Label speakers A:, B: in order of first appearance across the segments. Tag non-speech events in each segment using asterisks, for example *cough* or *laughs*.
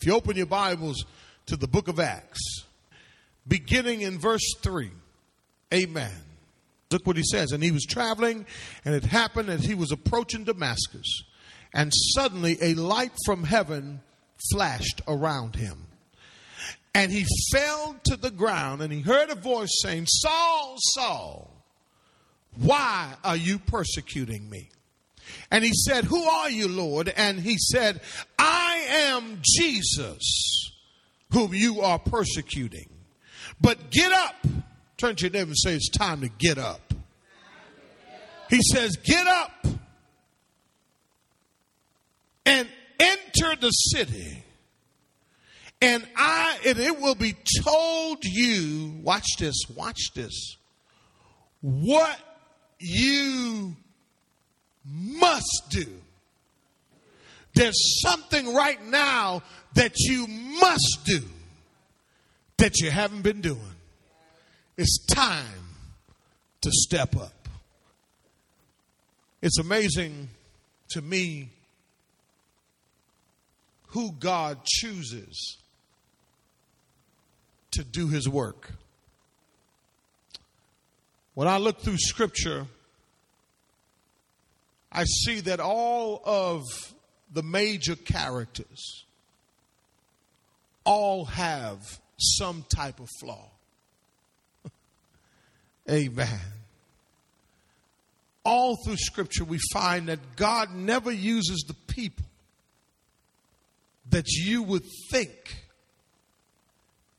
A: If you open your Bibles to the book of Acts, beginning in verse 3, amen. Look what he says. And he was traveling, and it happened as he was approaching Damascus, and suddenly a light from heaven flashed around him. And he fell to the ground, and he heard a voice saying, Saul, Saul, why are you persecuting me? And he said, Who are you, Lord? And he said, I am Jesus, whom you are persecuting. But get up. Turn to your neighbor and say, It's time to get up. He says, Get up and enter the city. And I, and it will be told you, watch this, watch this, what you must do. There's something right now that you must do that you haven't been doing. It's time to step up. It's amazing to me who God chooses to do his work. When I look through scripture, I see that all of the major characters all have some type of flaw. *laughs* Amen. All through Scripture, we find that God never uses the people that you would think,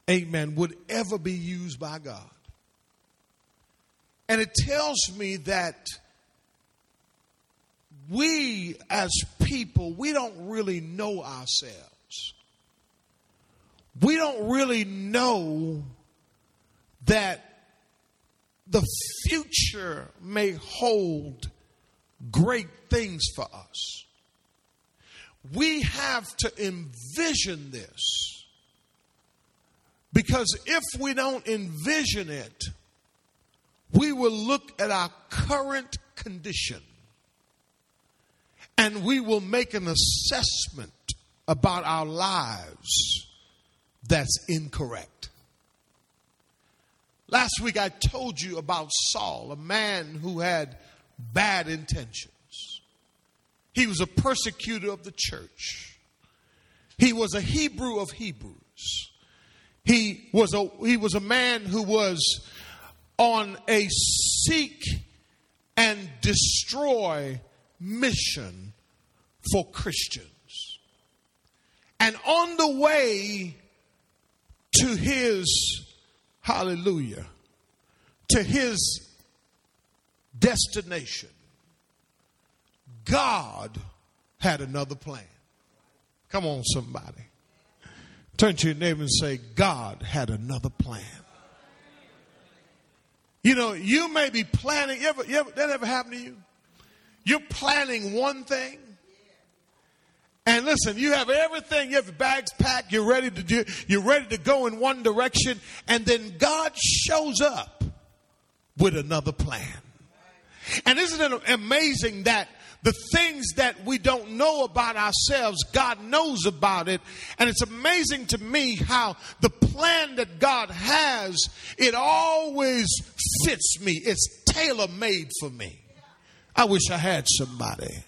A: amen, would ever be used by God. And it tells me that we as people, we don't really know ourselves. We don't really know that the future may hold great things for us. We have to envision this. Because if we don't envision it, we will look at our current condition and we will make an assessment about our lives that's incorrect. Last week I told you about Saul, a man who had bad intentions. He was a persecutor of the church. He was a Hebrew of Hebrews. He was a, he was a man who was on a seek and destroy mission for Christians. And on the way to his, hallelujah, to his destination, God had another plan. Come on, somebody. Turn to your neighbor and say, God had another plan. You know, you may be planning, you ever, you ever, that ever happened to you? You're planning one thing. And listen, you have everything, you have your bags packed, you're ready to do, you're ready to go in one direction, and then God shows up with another plan. And isn't it amazing that the things that we don't know about ourselves, God knows about it. And it's amazing to me how the plan that God has, it always fits me. It's tailor made for me. I wish I had somebody.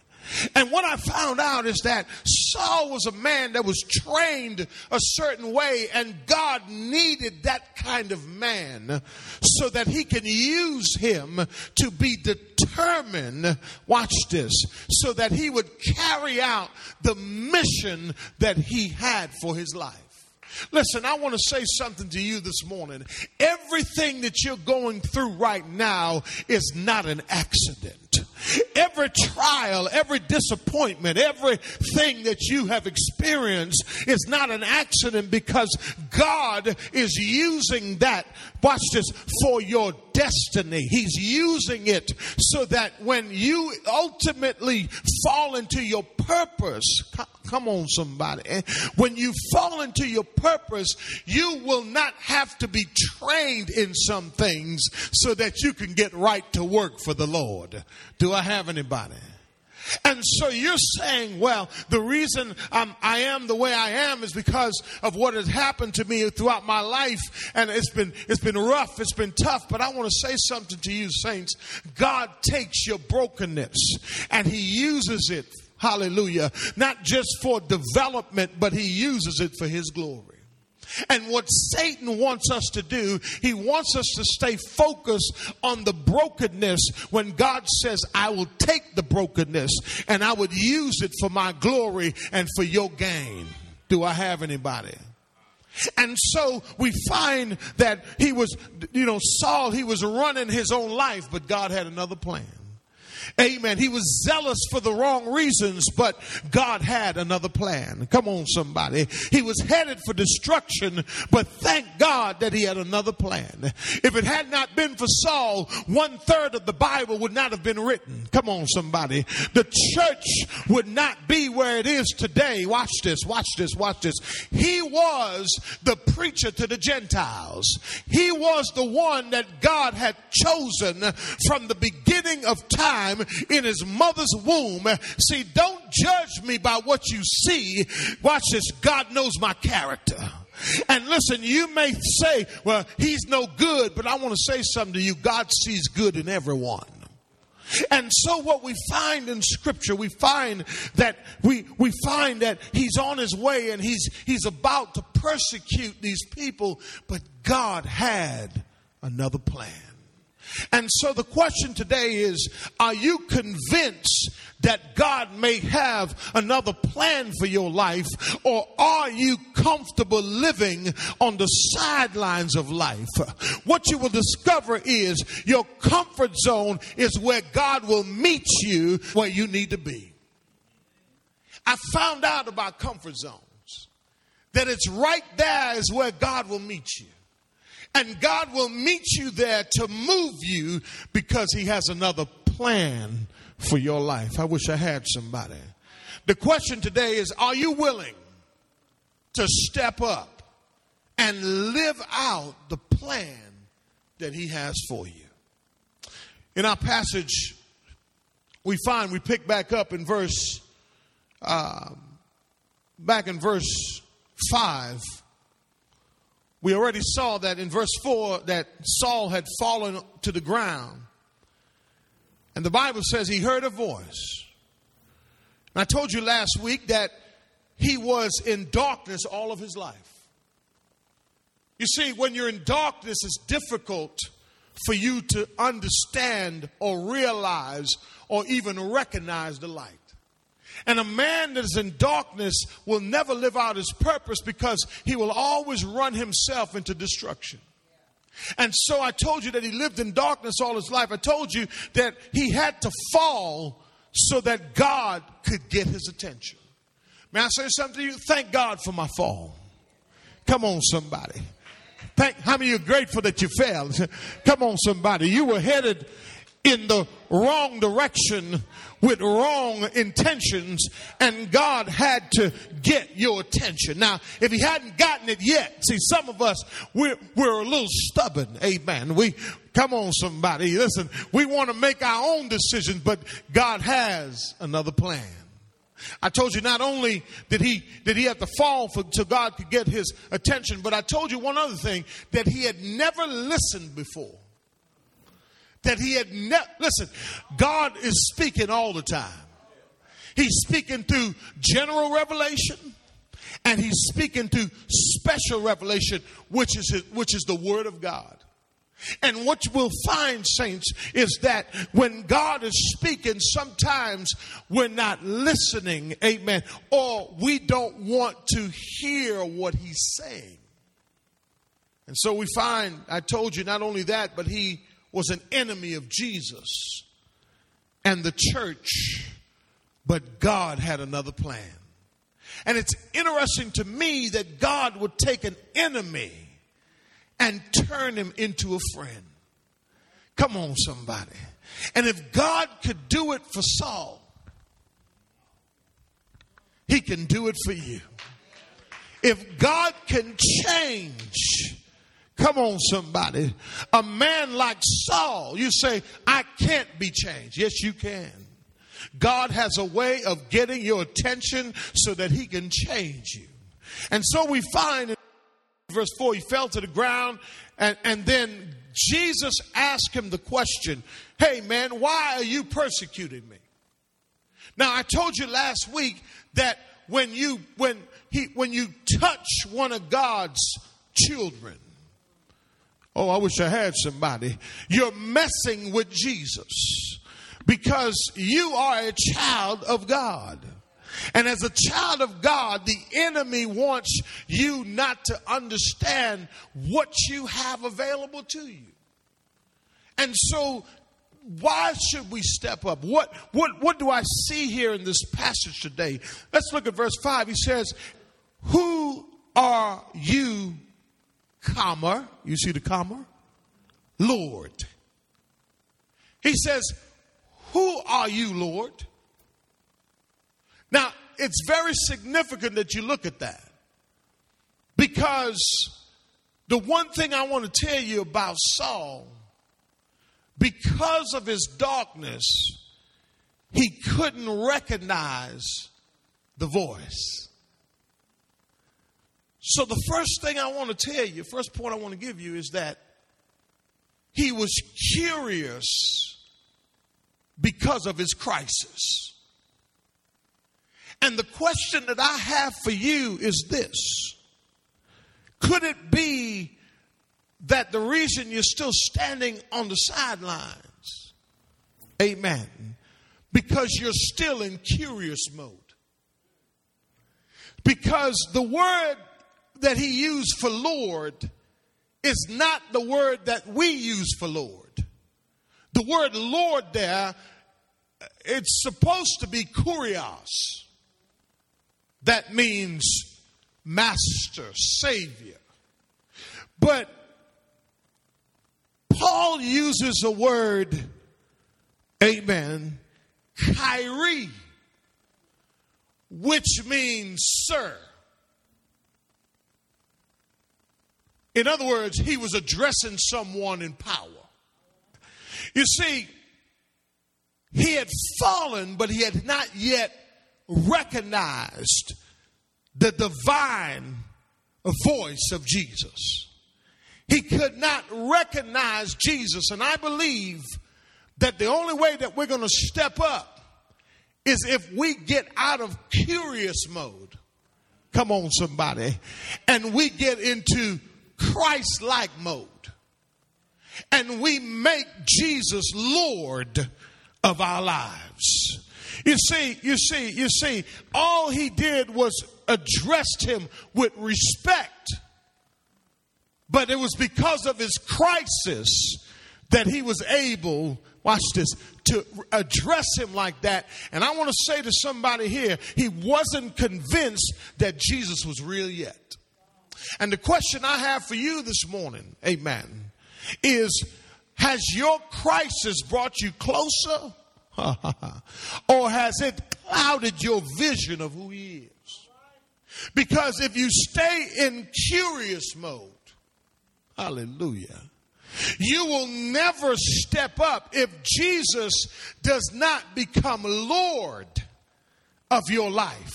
A: And what I found out is that Saul was a man that was trained a certain way, and God needed that kind of man so that he can use him to be determined, watch this, so that he would carry out the mission that he had for his life. Listen, I want to say something to you this morning. Everything that you're going through right now is not an accident. Every trial, every disappointment, everything that you have experienced is not an accident because God is using that, watch this, for your destiny. He's using it so that when you ultimately fall into your purpose, come on, somebody, when you fall into your purpose, you will not have to be trained in some things so that you can get right to work for the Lord. Do I have anybody? And so you're saying, well, the reason um, I am the way I am is because of what has happened to me throughout my life, and it's been it's been rough, it's been tough. But I want to say something to you, saints. God takes your brokenness and He uses it, Hallelujah, not just for development, but He uses it for His glory. And what Satan wants us to do, he wants us to stay focused on the brokenness when God says, I will take the brokenness and I would use it for my glory and for your gain. Do I have anybody? And so we find that he was, you know, Saul, he was running his own life, but God had another plan. Amen. He was zealous for the wrong reasons, but God had another plan. Come on, somebody. He was headed for destruction, but thank God that he had another plan. If it had not been for Saul, one third of the Bible would not have been written. Come on, somebody. The church would not be where it is today. Watch this, watch this, watch this. He was the preacher to the Gentiles. He was the one that God had chosen from the beginning of time in his mother's womb. See, don't judge me by what you see. Watch this. God knows my character. And listen, you may say, well, he's no good, but I want to say something to you. God sees good in everyone. And so what we find in scripture, we find that we, we find that he's on his way and he's, he's about to persecute these people, but God had another plan. And so the question today is Are you convinced that God may have another plan for your life, or are you comfortable living on the sidelines of life? What you will discover is your comfort zone is where God will meet you where you need to be. I found out about comfort zones that it's right there is where God will meet you. And God will meet you there to move you because He has another plan for your life. I wish I had somebody. The question today is Are you willing to step up and live out the plan that He has for you? In our passage, we find we pick back up in verse, uh, back in verse 5 we already saw that in verse 4 that Saul had fallen to the ground. And the Bible says he heard a voice. And I told you last week that he was in darkness all of his life. You see, when you're in darkness, it's difficult for you to understand or realize or even recognize the light. And a man that is in darkness will never live out his purpose because he will always run himself into destruction. And so I told you that he lived in darkness all his life. I told you that he had to fall so that God could get his attention. May I say something to you? Thank God for my fall. Come on, somebody. Thank, how many are grateful that you fell? *laughs* Come on, somebody. You were headed in the wrong direction with wrong intentions and God had to get your attention. Now, if he hadn't gotten it yet, see, some of us, we're, we're a little stubborn. Amen. We, come on somebody, listen, we want to make our own decisions, but God has another plan. I told you not only did he did he have to fall for so God could get his attention, but I told you one other thing that he had never listened before that he had never, listen, God is speaking all the time. He's speaking through general revelation and he's speaking through special revelation, which is, his, which is the word of God. And what we'll find, saints, is that when God is speaking, sometimes we're not listening, amen, or we don't want to hear what he's saying. And so we find, I told you not only that, but he was an enemy of Jesus and the church, but God had another plan. And it's interesting to me that God would take an enemy and turn him into a friend. Come on, somebody. And if God could do it for Saul, he can do it for you. If God can change Come on, somebody. A man like Saul, you say, I can't be changed. Yes, you can. God has a way of getting your attention so that he can change you. And so we find in verse 4, he fell to the ground, and, and then Jesus asked him the question, Hey man, why are you persecuting me? Now I told you last week that when you when he when you touch one of God's children, oh, I wish I had somebody, you're messing with Jesus because you are a child of God. And as a child of God, the enemy wants you not to understand what you have available to you. And so, why should we step up? What, what, what do I see here in this passage today? Let's look at verse 5. He says, Who are you, comma? You see the comma? Lord. He says, Who are you, Lord? Now, it's very significant that you look at that because the one thing I want to tell you about Saul, because of his darkness, he couldn't recognize the voice. So, the first thing I want to tell you, first point I want to give you is that he was curious because of his crisis. And the question that I have for you is this Could it be that the reason you're still standing on the sidelines, amen, because you're still in curious mode? Because the word that he used for Lord is not the word that we use for Lord. The word Lord there, it's supposed to be kurios that means master, savior. But Paul uses a word, amen, Kyrie, which means sir. In other words, he was addressing someone in power. You see, he had fallen, but he had not yet recognized the divine voice of Jesus. He could not recognize Jesus. And I believe that the only way that we're going to step up is if we get out of curious mode. Come on, somebody. And we get into Christ like mode. And we make Jesus Lord of our lives. You see, you see, you see, all he did was addressed him with respect. But it was because of his crisis that he was able, watch this, to address him like that. And I want to say to somebody here, he wasn't convinced that Jesus was real yet. And the question I have for you this morning, amen, is has your crisis brought you closer *laughs* or has it clouded your vision of who He is? Because if you stay in curious mode, hallelujah, you will never step up if Jesus does not become Lord of your life.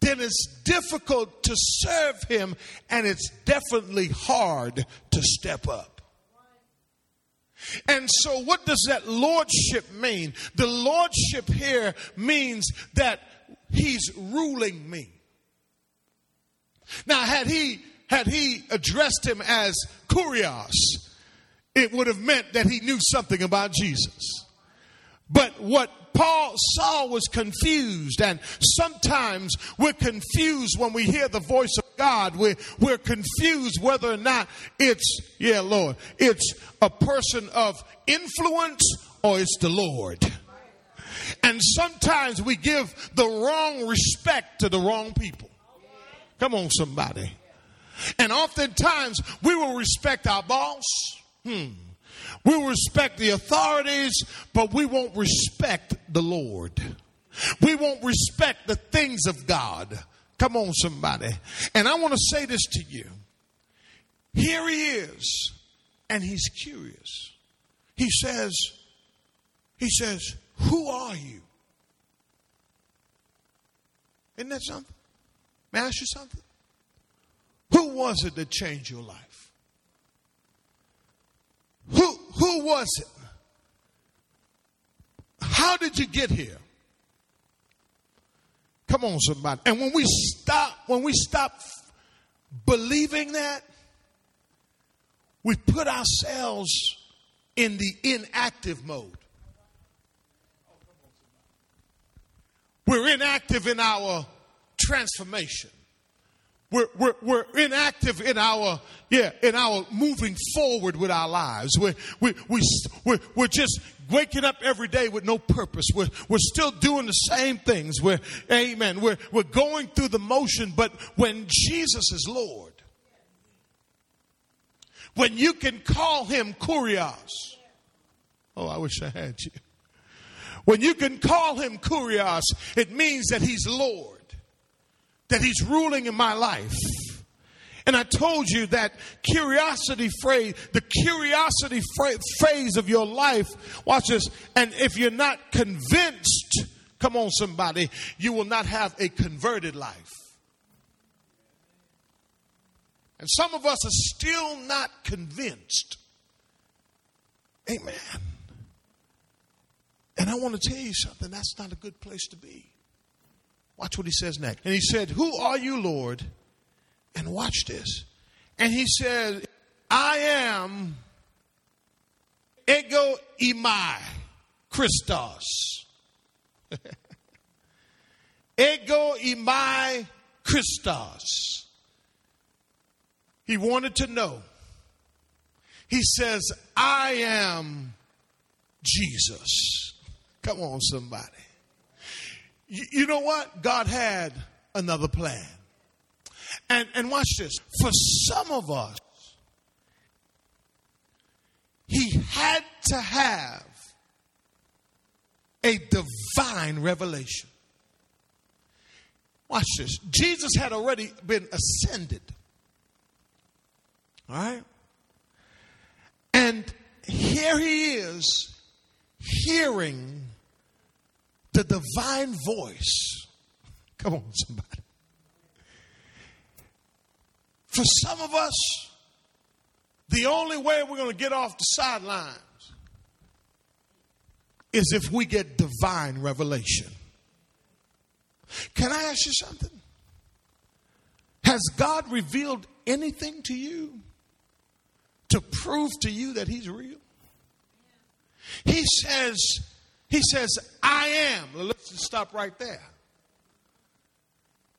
A: Then it's difficult to serve Him and it's definitely hard to step up. And so, what does that lordship mean? The lordship here means that he's ruling me. Now, had he had he addressed him as kurios, it would have meant that he knew something about Jesus. But what Paul Saul was confused, and sometimes we're confused when we hear the voice of God. We're, we're confused whether or not it's, yeah, Lord, it's a person of influence or it's the Lord. And sometimes we give the wrong respect to the wrong people. Come on, somebody. And oftentimes we will respect our boss. Hmm. We will respect the authorities, but we won't respect the Lord. We won't respect the things of God. Come on, somebody. And I want to say this to you. Here he is, and he's curious. He says, he says, Who are you? Isn't that something? May I ask you something? Who was it that changed your life? Who, who was it? How did you get here? Come on, somebody. And when we stop, when we stop believing that, we put ourselves in the inactive mode. We're inactive in our transformation. We're, we're, we're inactive in our, yeah, in our moving forward with our lives. We're, we, we, we're, we're just waking up every day with no purpose. We're, we're still doing the same things. We're, amen. We're, we're going through the motion, but when Jesus is Lord, when you can call him Kurios, oh, I wish I had you. When you can call him Kurios, it means that he's Lord that He's ruling in my life. And I told you that curiosity phrase, the curiosity phase of your life, watch this, and if you're not convinced, come on, somebody, you will not have a converted life. And some of us are still not convinced. Amen. And I want to tell you something, that's not a good place to be. Watch what he says next. And he said, Who are you, Lord? And watch this. And he said, I am ego eimi, Christos. *laughs* ego eimi, Christos. He wanted to know. He says, I am Jesus. Come on, somebody. You know what? God had another plan. And, and watch this. For some of us, He had to have a divine revelation. Watch this. Jesus had already been ascended. All right? And here he is hearing the divine voice. Come on, somebody. For some of us, the only way we're going to get off the sidelines is if we get divine revelation. Can I ask you something? Has God revealed anything to you to prove to you that He's real? He says, he says, I am. Let's just stop right there.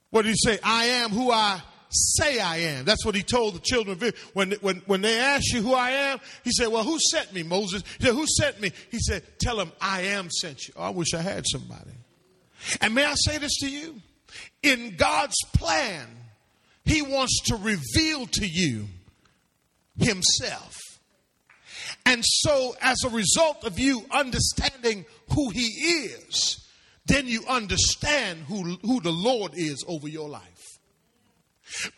A: What did he say? I am who I say I am. That's what he told the children of Israel. When, when, when they asked you who I am, he said, Well, who sent me, Moses? He said, Who sent me? He said, Tell them I am sent you. Oh, I wish I had somebody. And may I say this to you? In God's plan, he wants to reveal to you himself. And so, as a result of you understanding who He is, then you understand who, who the Lord is over your life.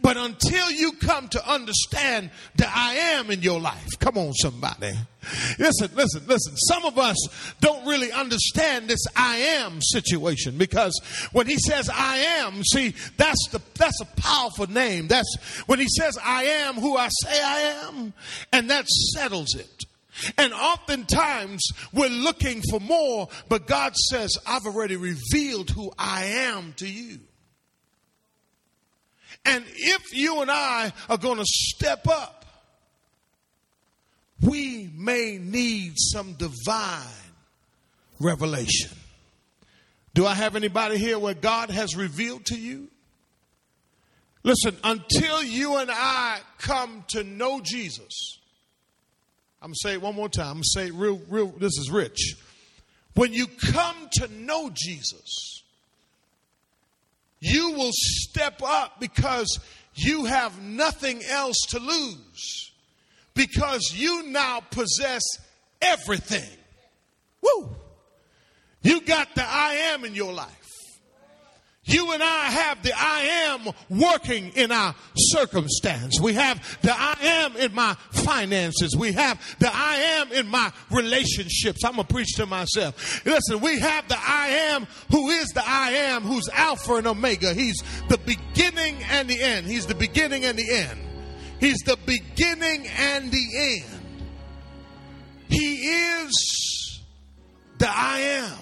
A: But until you come to understand that I am in your life, come on, somebody. Listen, listen, listen. Some of us don't really understand this I am situation because when he says I am, see, that's the that's a powerful name. That's when he says I am who I say I am, and that settles it. And oftentimes we're looking for more, but God says, I've already revealed who I am to you. And if you and I are going to step up, we may need some divine revelation. Do I have anybody here where God has revealed to you? Listen, until you and I come to know Jesus, I'm gonna say it one more time. I'm gonna say it real, real. This is rich. When you come to know Jesus, you will step up because you have nothing else to lose. Because you now possess everything. Woo! You got the I am in your life. You and I have the I am working in our circumstance. We have the I am in my finances. We have the I am in my relationships. I'm going to preach to myself. Listen, we have the I am who is the I am, who's Alpha and Omega. He's the beginning and the end. He's the beginning and the end. He's the beginning and the end. He is the I am.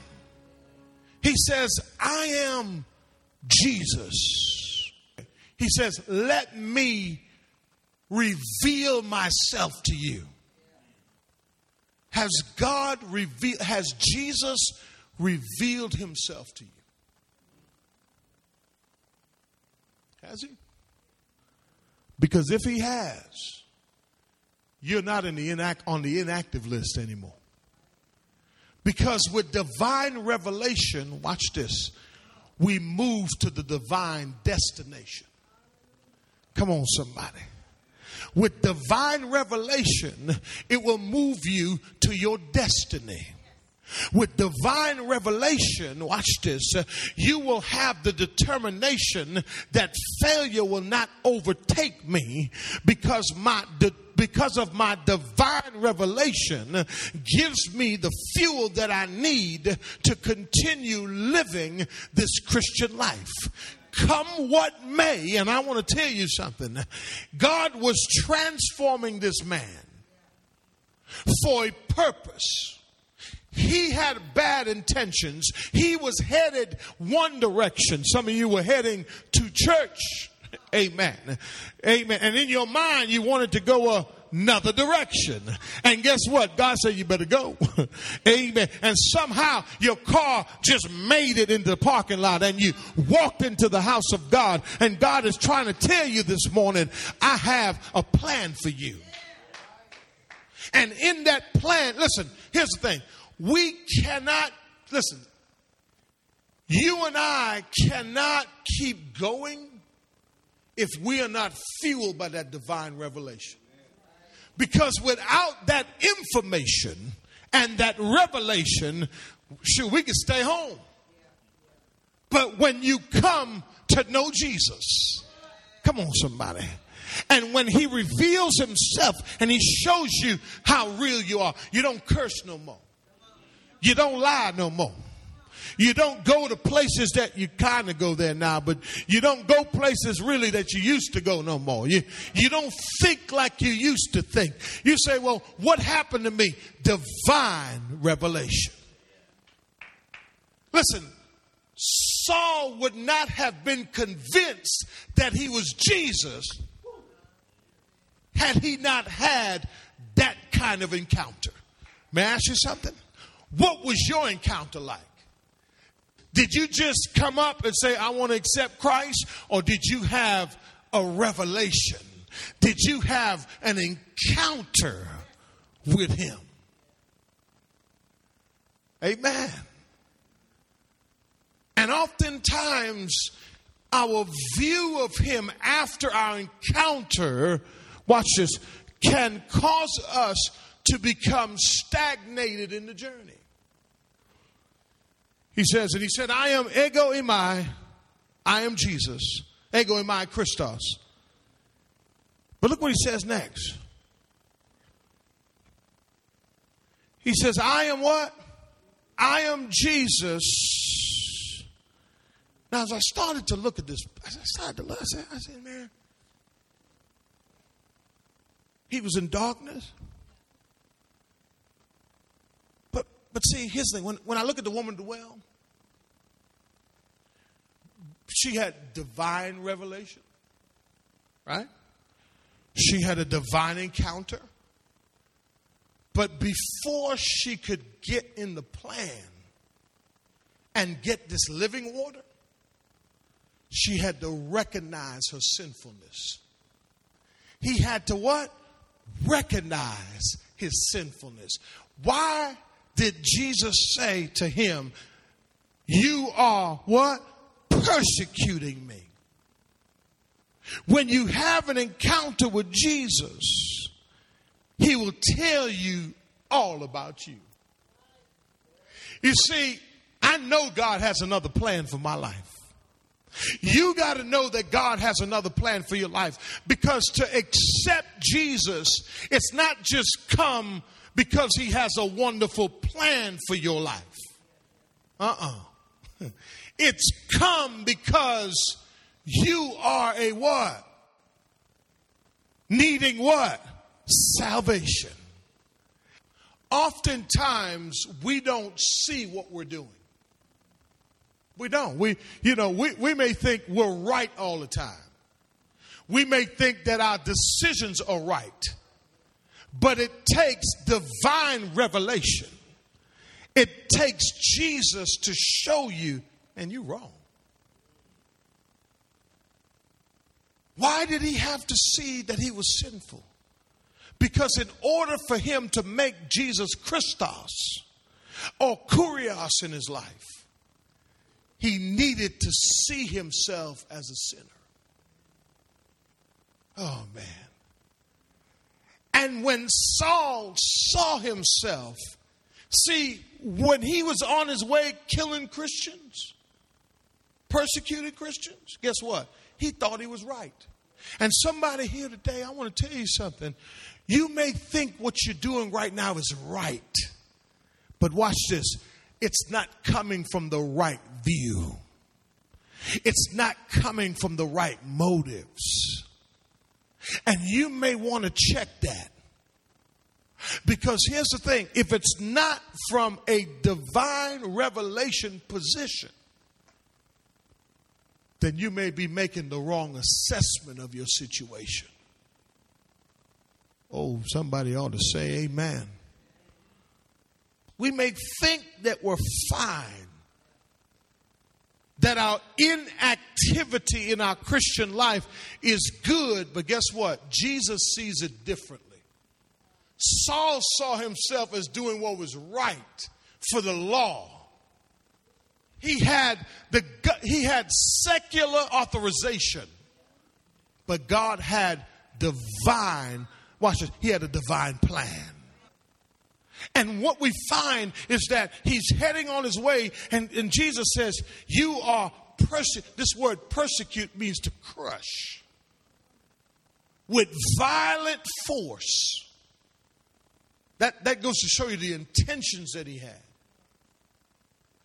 A: He says, I am Jesus. He says, Let me reveal myself to you. Has God revealed, has Jesus revealed himself to you? Has he? Because if he has, you're not in the inact, on the inactive list anymore. Because with divine revelation, watch this, we move to the divine destination. Come on, somebody. With divine revelation, it will move you to your destiny. With divine revelation, watch this, uh, you will have the determination that failure will not overtake me because my de- because of my divine revelation gives me the fuel that I need to continue living this Christian life come what may, and I want to tell you something. God was transforming this man for a purpose. He had bad intentions. He was headed one direction. Some of you were heading to church. Amen. Amen. And in your mind, you wanted to go another direction. And guess what? God said you better go. *laughs* Amen. And somehow your car just made it into the parking lot and you walked into the house of God. And God is trying to tell you this morning, I have a plan for you. And in that plan, listen, here's the thing. We cannot, listen, you and I cannot keep going if we are not fueled by that divine revelation. Because without that information and that revelation, sure, we can stay home. But when you come to know Jesus, come on, somebody. And when he reveals himself and he shows you how real you are, you don't curse no more. You don't lie no more. You don't go to places that you kind of go there now, but you don't go places really that you used to go no more. You, you don't think like you used to think. You say, well, what happened to me? Divine revelation. Listen, Saul would not have been convinced that he was Jesus had he not had that kind of encounter. May I ask you something? What was your encounter like? Did you just come up and say, I want to accept Christ? Or did you have a revelation? Did you have an encounter with Him? Amen. And oftentimes, our view of Him after our encounter, watch this, can cause us to become stagnated in the journey. He says, and he said, I am ego eimi, I am Jesus. Ego eimi Christos. But look what he says next. He says, I am what? I am Jesus. Now, as I started to look at this, I started to look, I said, I said, man, he was in darkness. But but see, here's the thing. When, when I look at the woman at the well, she had divine revelation, right? She had a divine encounter. But before she could get in the plan and get this living water, she had to recognize her sinfulness. He had to what? Recognize his sinfulness. Why did Jesus say to him, You are what? Persecuting me. When you have an encounter with Jesus, he will tell you all about you. You see, I know God has another plan for my life. You got to know that God has another plan for your life because to accept Jesus, it's not just come because he has a wonderful plan for your life. Uh uh-uh. uh *laughs* It's come because you are a what? Needing what? Salvation. Oftentimes, we don't see what we're doing. We don't. We, you know, we, we may think we're right all the time. We may think that our decisions are right. But it takes divine revelation. It takes Jesus to show you, and you're wrong. Why did he have to see that he was sinful? Because in order for him to make Jesus Christos or Kurios in his life, he needed to see himself as a sinner. Oh, man. And when Saul saw himself, see, when he was on his way killing Christians, persecuted Christians, guess what? He thought he was right. And somebody here today, I want to tell you something. You may think what you're doing right now is right, but watch this. It's not coming from the right view. It's not coming from the right motives. And you may want to check that. Because here's the thing if it's not from a divine revelation position, then you may be making the wrong assessment of your situation. Oh, somebody ought to say amen. We may think that we're fine, that our inactivity in our Christian life is good, but guess what? Jesus sees it differently. Saul saw himself as doing what was right for the law. He had the he had secular authorization, but God had divine. Watch this. He had a divine plan. And what we find is that he's heading on his way, and, and Jesus says, You are perse- this word persecute means to crush with violent force. That, that goes to show you the intentions that he had.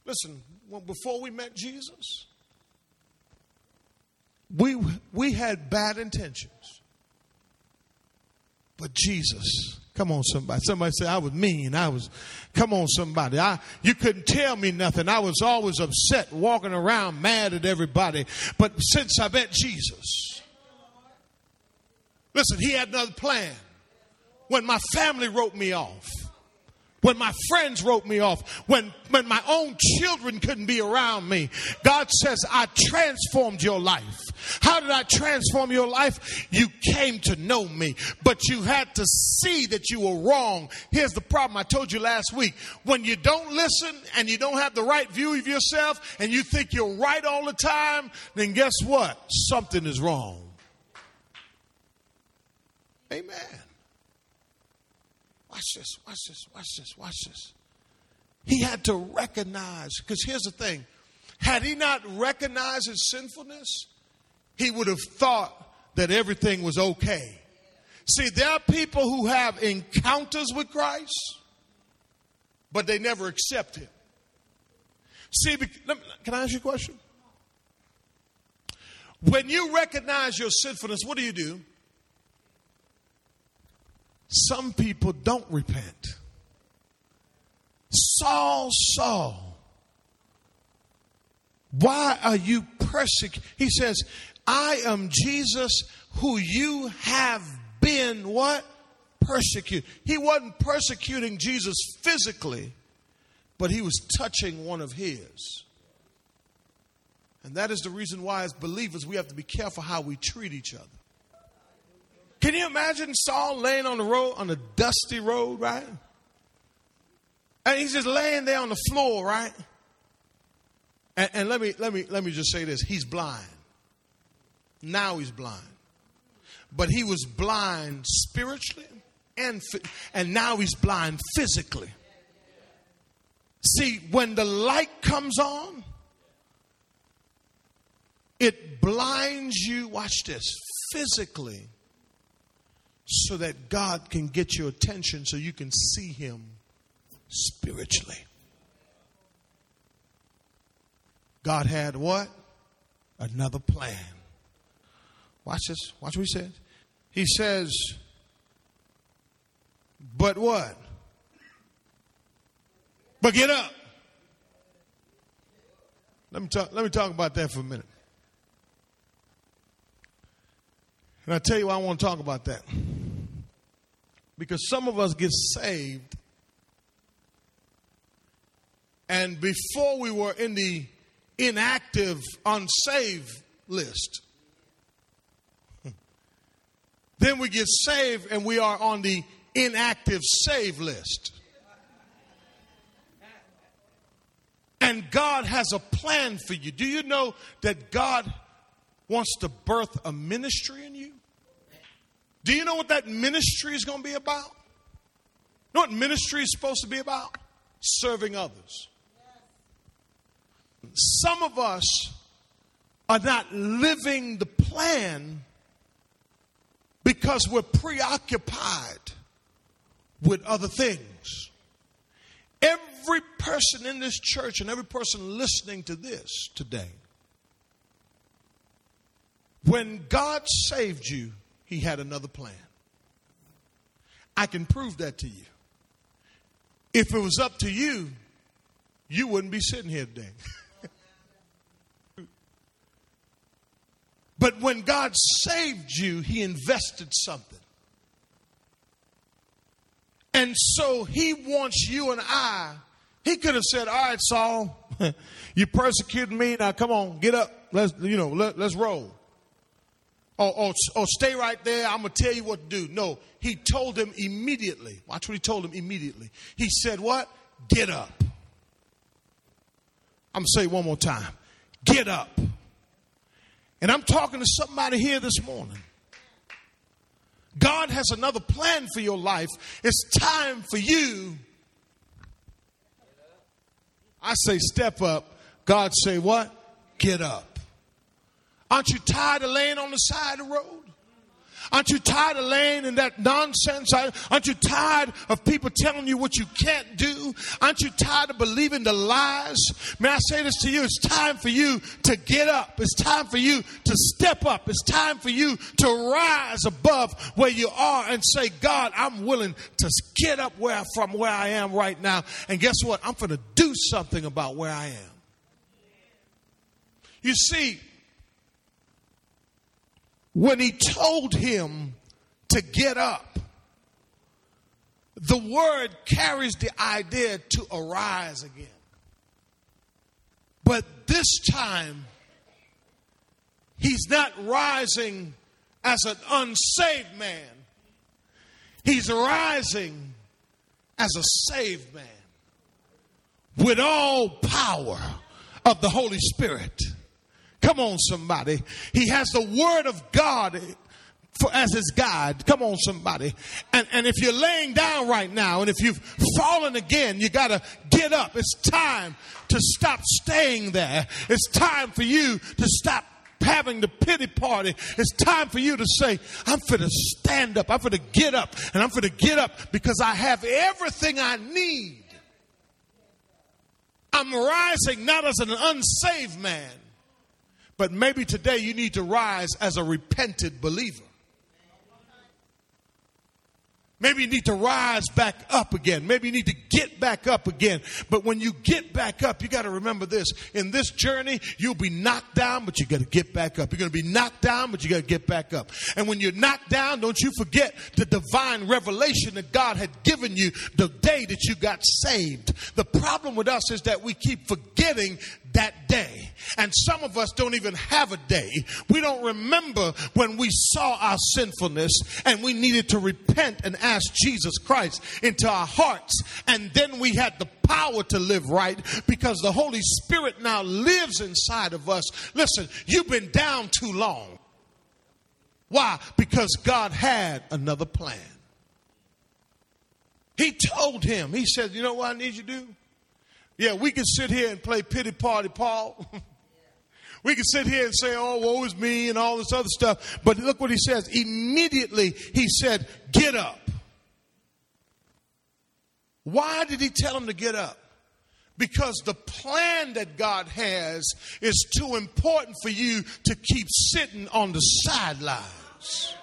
A: Listen, well, before we met Jesus, we, we had bad intentions. But Jesus, come on, somebody. Somebody say I was mean. I was, come on, somebody. I, you couldn't tell me nothing. I was always upset, walking around mad at everybody. But since I met Jesus, listen, he had another plan when my family wrote me off, when my friends wrote me off, when, when my own children couldn't be around me. God says, I transformed your life. How did I transform your life? You came to know me, but you had to see that you were wrong. Here's the problem I told you last week. When you don't listen and you don't have the right view of yourself and you think you're right all the time, then guess what? Something is wrong. Amen. Watch this, watch this, watch this, watch this. He had to recognize, because here's the thing had he not recognized his sinfulness, he would have thought that everything was okay. See, there are people who have encounters with Christ, but they never accept him. See, can I ask you a question? When you recognize your sinfulness, what do you do? Some people don't repent. Saul, Saul, why are you persecuting? He says, I am Jesus who you have been what? Persecuted. He wasn't persecuting Jesus physically, but he was touching one of his. And that is the reason why, as believers, we have to be careful how we treat each other. Can you imagine Saul laying on the road, on the dusty road, right? And he's just laying there on the floor, right? And, and let me let me let me just say this: he's blind. Now he's blind, but he was blind spiritually, and and now he's blind physically. See, when the light comes on, it blinds you, watch this, physically, so that God can get your attention so you can see Him spiritually. God had what? Another plan. Watch this. Watch what he says. He says, but what? But get up. Let me talk, let me talk about that for a minute. And I'll tell you why I want to talk about that. Because some of us get saved, and before we were in the inactive, unsaved list, *laughs* then we get saved and we are on the inactive save list. And God has a plan for you. Do you know that God wants to birth a ministry in you? Do you know what that ministry is going to be about? You know what ministry is supposed to be about? Serving others. Some of us are not living the plan because we're preoccupied with other things. Every person in this church and every person listening to this today, when God saved you, He had another plan. I can prove that to you. If it was up to you, you wouldn't be sitting here today. *laughs* but when God saved you, He invested something. And so he wants you and I. He could have said, "All right, Saul, *laughs* you persecuted me. Now come on, get up. Let's you know, let, us roll." Oh, oh, or, or, or oh, stay right there. I'm gonna tell you what to do. No, he told him immediately. Watch what he told him immediately. He said, "What? Get up." I'm gonna say it one more time. Get up. And I'm talking to somebody here this morning. God has another plan for your life. It's time for you. I say step up. God say what? Get up. Aren't you tired of laying on the side of the road? Aren't you tired of laying in that nonsense? Aren't you tired of people telling you what you can't do? Aren't you tired of believing the lies? May I say this to you? It's time for you to get up. It's time for you to step up. It's time for you to rise above where you are and say, God, I'm willing to get up where from where I am right now. And guess what? I'm going to do something about where I am. You see, when he told him to get up, the word carries the idea to arise again. But this time, he's not rising as an unsaved man, he's rising as a saved man with all power of the Holy Spirit. Come on, somebody. He has the word of God for, as his guide. Come on, somebody. And, and if you're laying down right now and if you've fallen again, you got to get up. It's time to stop staying there. It's time for you to stop having the pity party. It's time for you to say, I'm for to stand up. I'm for to get up. And I'm for to get up because I have everything I need. I'm rising not as an unsaved man, but maybe today you need to rise as a repented believer. Maybe you need to rise back up again. Maybe you need to get back up again. But when you get back up, you got to remember this. In this journey, you'll be knocked down, but you got to get back up. You're going to be knocked down, but you got to get back up. And when you're knocked down, don't you forget the divine revelation that God had given you the day that you got saved. The problem with us is that we keep forgetting that day. And some of us don't even have a day. We don't remember when we saw our sinfulness and we needed to repent and ask Jesus Christ into our hearts. And then we had the power to live right because the Holy Spirit now lives inside of us. Listen, you've been down too long. Why? Because God had another plan. He told him, He said, You know what I need you to do? Yeah, we can sit here and play pity party, Paul. *laughs* We can sit here and say, oh, woe is me and all this other stuff. But look what he says. Immediately he said, get up. Why did he tell him to get up? Because the plan that God has is too important for you to keep sitting on the sidelines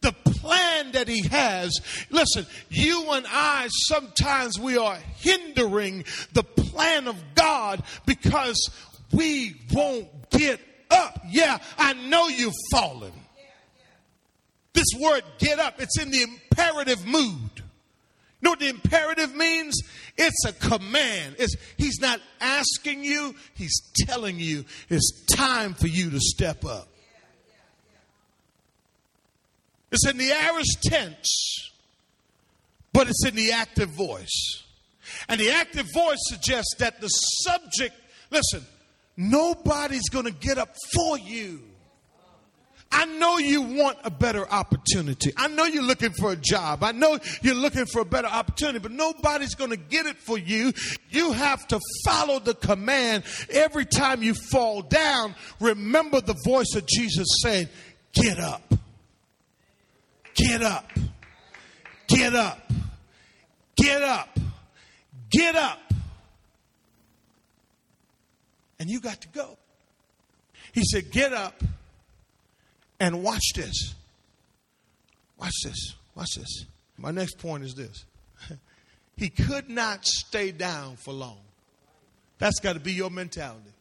A: the plan that he has. Listen, you and I, sometimes we are hindering the plan of God because we won't get up. Yeah, I know you've fallen. This word get up, it's in the imperative mood. You know what the imperative means? It's a command. It's, he's not asking you, he's telling you it's time for you to step up. It's in the aorist tense, but it's in the active voice. And the active voice suggests that the subject, listen, nobody's going to get up for you. I know you want a better opportunity. I know you're looking for a job. I know you're looking for a better opportunity, but nobody's going to get it for you. You have to follow the command. Every time you fall down, remember the voice of Jesus saying, Get up. Get up. Get up. Get up. Get up. And you got to go. He said, Get up and watch this. Watch this. Watch this. My next point is this *laughs* He could not stay down for long. That's got to be your mentality.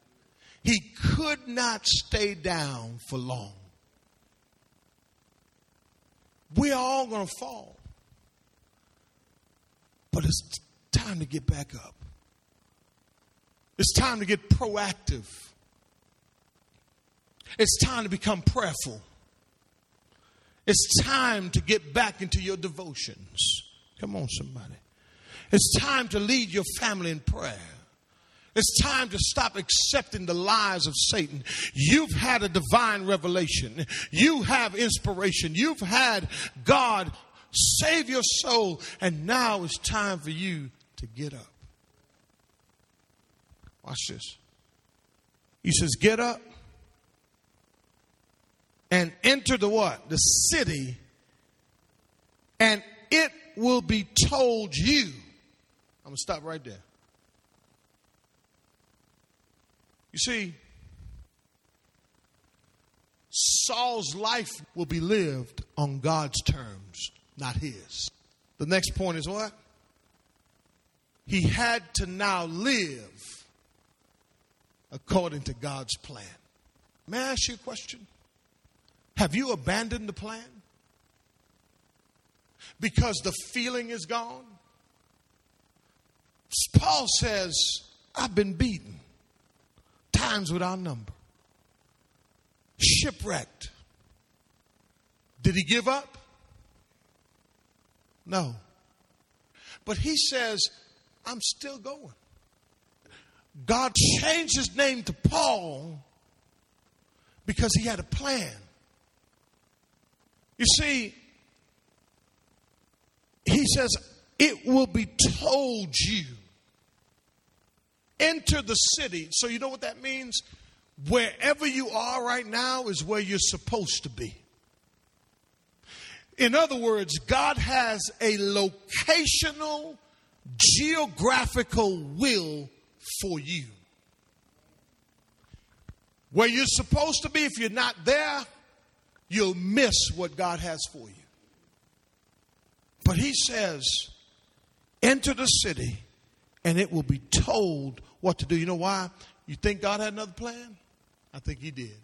A: He could not stay down for long. We're all going to fall. But it's time to get back up. It's time to get proactive. It's time to become prayerful. It's time to get back into your devotions. Come on, somebody. It's time to lead your family in prayer. It's time to stop accepting the lies of Satan. You've had a divine revelation. You have inspiration. You've had God save your soul. And now it's time for you to get up. Watch this. He says, Get up and enter the what? The city, and it will be told you. I'm going to stop right there. You see, Saul's life will be lived on God's terms, not his. The next point is what? He had to now live according to God's plan. May I ask you a question? Have you abandoned the plan? Because the feeling is gone? Paul says, I've been beaten times without number. Shipwrecked. Did he give up? No. But he says, I'm still going. God changed his name to Paul because he had a plan. You see, he says, It will be told you enter the city. So, you know what that means? Wherever you are right now is where you're supposed to be. In other words, God has a locational, geographical will for you. Where you're supposed to be, if you're not there, you'll miss what God has for you. But He says, enter the city, and it will be told what to do. You know why? You think God had another plan? I think He did.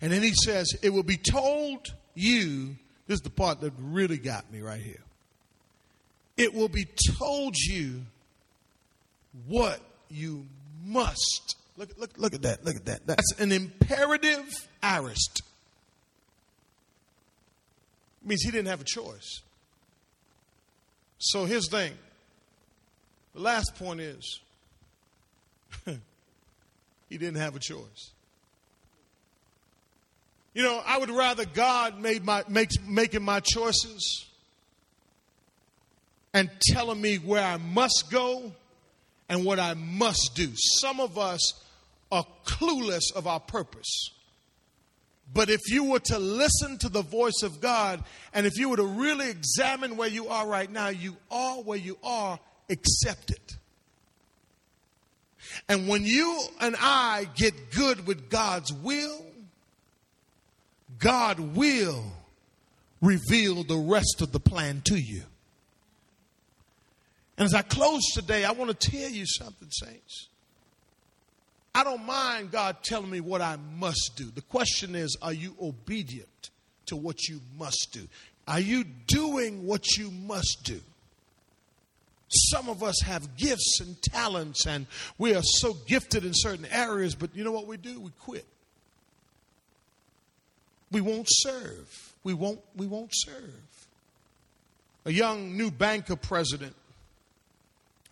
A: And then He says, It will be told you. This is the part that really got me right here. It will be told you what you must. Look, look, look at that. Look at that. That's an imperative aorist. It means he didn't have a choice. So here's the thing. The last point is *laughs* he didn't have a choice. You know, I would rather God made my, makes, making my choices and telling me where I must go and what I must do. Some of us are clueless of our purpose. But if you were to listen to the voice of God, and if you were to really examine where you are right now, you are where you are, accept it. And when you and I get good with God's will, God will reveal the rest of the plan to you. And as I close today, I want to tell you something, saints. I don't mind God telling me what I must do. The question is, are you obedient to what you must do? Are you doing what you must do? Some of us have gifts and talents, and we are so gifted in certain areas, but you know what we do? We quit. We won't serve. We won't, we won't serve. A young new banker president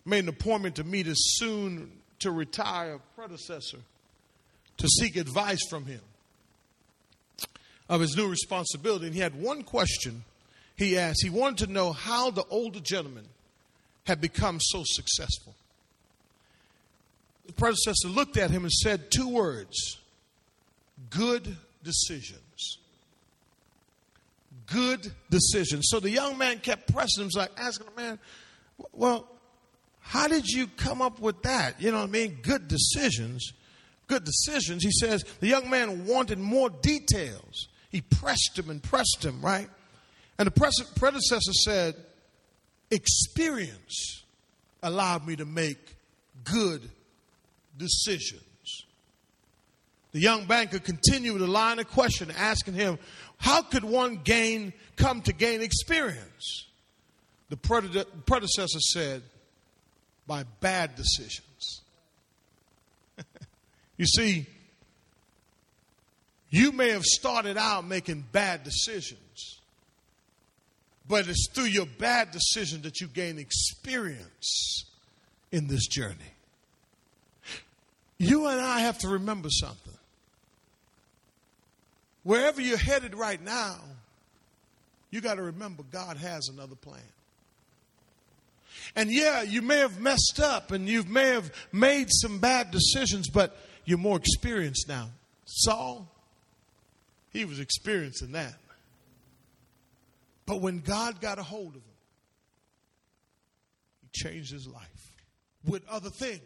A: made an appointment to meet his soon to retire predecessor to seek advice from him of his new responsibility. And he had one question he asked. He wanted to know how the older gentleman had become so successful. The predecessor looked at him and said two words good decisions. Good decisions. So the young man kept pressing him, like asking the man, Well, how did you come up with that? You know what I mean? Good decisions. Good decisions. He says the young man wanted more details. He pressed him and pressed him, right? And the predecessor said, Experience allowed me to make good decisions. The young banker continued the line of question, asking him, How could one gain, come to gain experience? The predecessor said, by bad decisions. *laughs* you see, you may have started out making bad decisions, but it's through your bad decision that you gain experience in this journey. You and I have to remember something. Wherever you're headed right now, you got to remember God has another plan. And yeah, you may have messed up and you may have made some bad decisions, but you're more experienced now. Saul, he was experiencing that. But when God got a hold of him, he changed his life with other things.